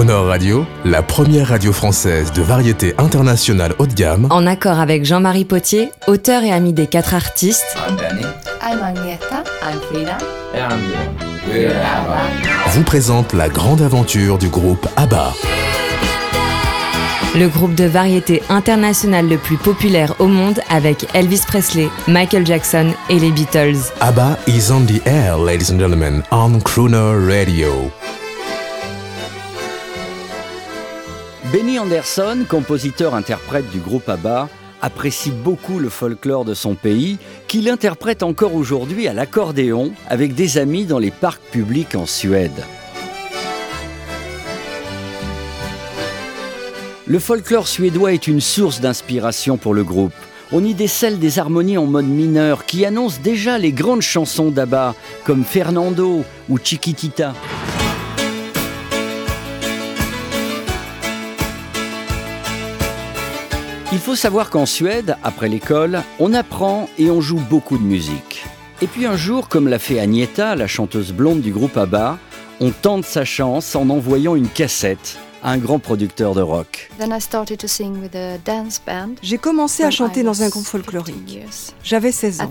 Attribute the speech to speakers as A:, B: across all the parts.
A: Crooner Radio, la première radio française de variété internationale haut de gamme,
B: En accord avec Jean-Marie Potier, auteur et ami des quatre artistes,
C: I'm Danny.
D: I'm Agneta. I'm Frida.
C: And I'm Bjorn. We're ABBA.
A: vous présente la grande aventure du groupe ABBA.
B: le groupe de variété internationale le plus populaire au monde avec Elvis Presley, Michael Jackson et les Beatles.
A: ABBA is on the air, ladies and gentlemen, on Crooner Radio.
E: Benny Anderson, compositeur-interprète du groupe ABBA, apprécie beaucoup le folklore de son pays, qu'il interprète encore aujourd'hui à l'accordéon avec des amis dans les parcs publics en Suède. Le folklore suédois est une source d'inspiration pour le groupe. On y décèle des harmonies en mode mineur qui annoncent déjà les grandes chansons d'ABBA comme Fernando ou Chiquitita. Il faut savoir qu'en Suède, après l'école, on apprend et on joue beaucoup de musique. Et puis un jour, comme l'a fait Agneta, la chanteuse blonde du groupe ABBA, on tente sa chance en envoyant une cassette à un grand producteur de rock.
D: Then I started to sing with a dance band.
F: J'ai commencé à chanter
D: I
F: dans un
D: was
F: groupe
D: 15
F: folklorique. J'avais 16 ans.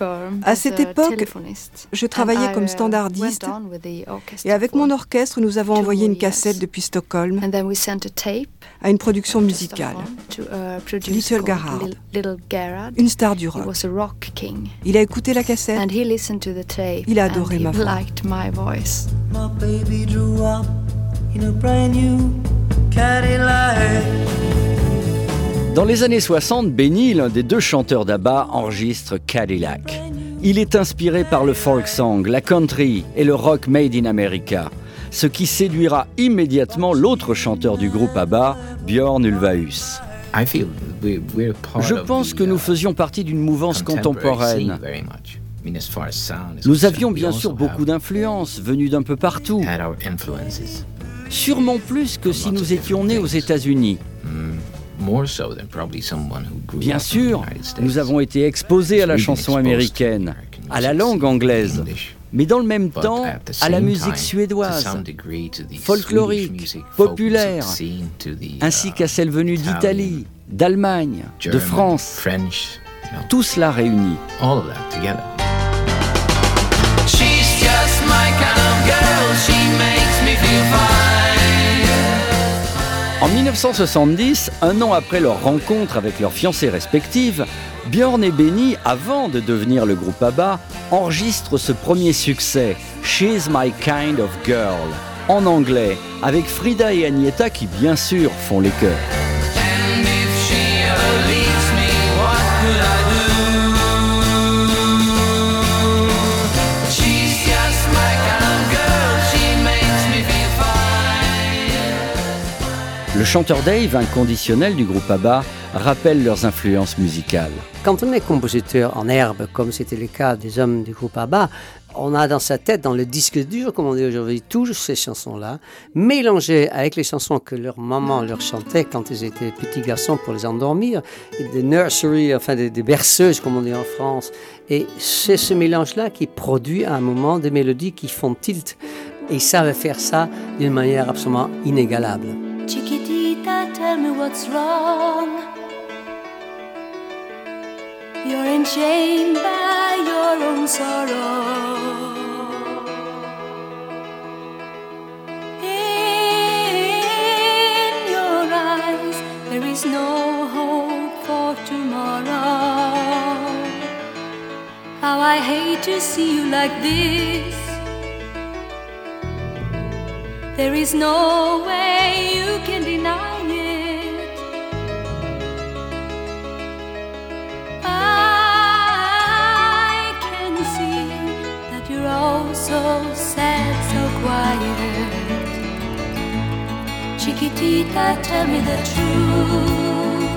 D: At the same time, I worked in a firm
F: À
D: as
F: cette
D: a
F: époque. Je travaillais comme
D: uh,
F: standardiste et avec mon orchestre, nous avons envoyé une cassette depuis Stockholm
D: And then we sent a tape
F: à une production
D: to
F: musicale.
D: Producer
F: Little Gerhard. Une star du rock.
D: was a rock king.
F: Il a écouté la cassette.
D: And he listened to the tape.
F: Il a adoré
D: and
F: ma voix.
E: Dans les années 60, Benny, l'un des deux chanteurs d'ABBA, enregistre Cadillac. Il est inspiré par le folk song, la country et le rock made in America, ce qui séduira immédiatement l'autre chanteur du groupe ABBA, Björn Ulvaeus.
C: I feel we, we're part
E: Je pense que nous
C: uh,
E: faisions partie d'une mouvance contemporaine. Nous avions bien sûr beaucoup d'influences venues d'un peu partout, sûrement plus que si nous étions nés aux États-Unis.
C: More so than probably someone who grew
E: Bien
C: up in the
E: sûr, nous avons été exposés à la chanson américaine, à la langue anglaise, mais dans le même temps à la musique suédoise, folklorique, populaire,
C: the,
E: ainsi
C: uh,
E: qu'à celle venue d'Italie, d'Allemagne, de France, tout cela réuni. 1970, un an après leur rencontre avec leurs fiancées respectives, Björn et Benny, avant de devenir le groupe ABBA, enregistrent ce premier succès, She's My Kind of Girl, en anglais, avec Frida et Agneta qui bien sûr font les chœurs. Le chanteur Dave, inconditionnel du groupe ABBA, rappelle leurs influences musicales.
G: Quand on est compositeur en herbe, comme c'était le cas des hommes du groupe ABBA, on a dans sa tête, dans le disque dur, comme on dit aujourd'hui, toutes ces chansons-là, mélangées avec les chansons que leur maman leur chantait quand ils étaient petits garçons pour les endormir, des nurseries, enfin des berceuses, comme on dit en France. Et c'est ce mélange-là qui produit à un moment des mélodies qui font tilt. Et ils savent faire ça d'une manière absolument inégalable.
H: What's wrong. You're enchained by your own sorrow. In your eyes, there is no hope for tomorrow. How I hate to see you like this. There is no way quiet. Chiquitita, tell me the truth.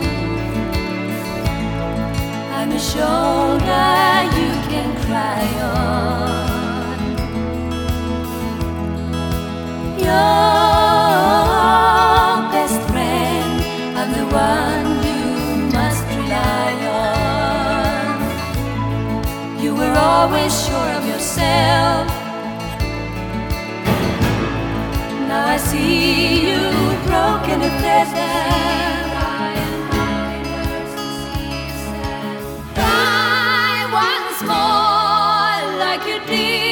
H: I'm a shoulder you can cry on. Your see you broken a feather. Cry once more like you did.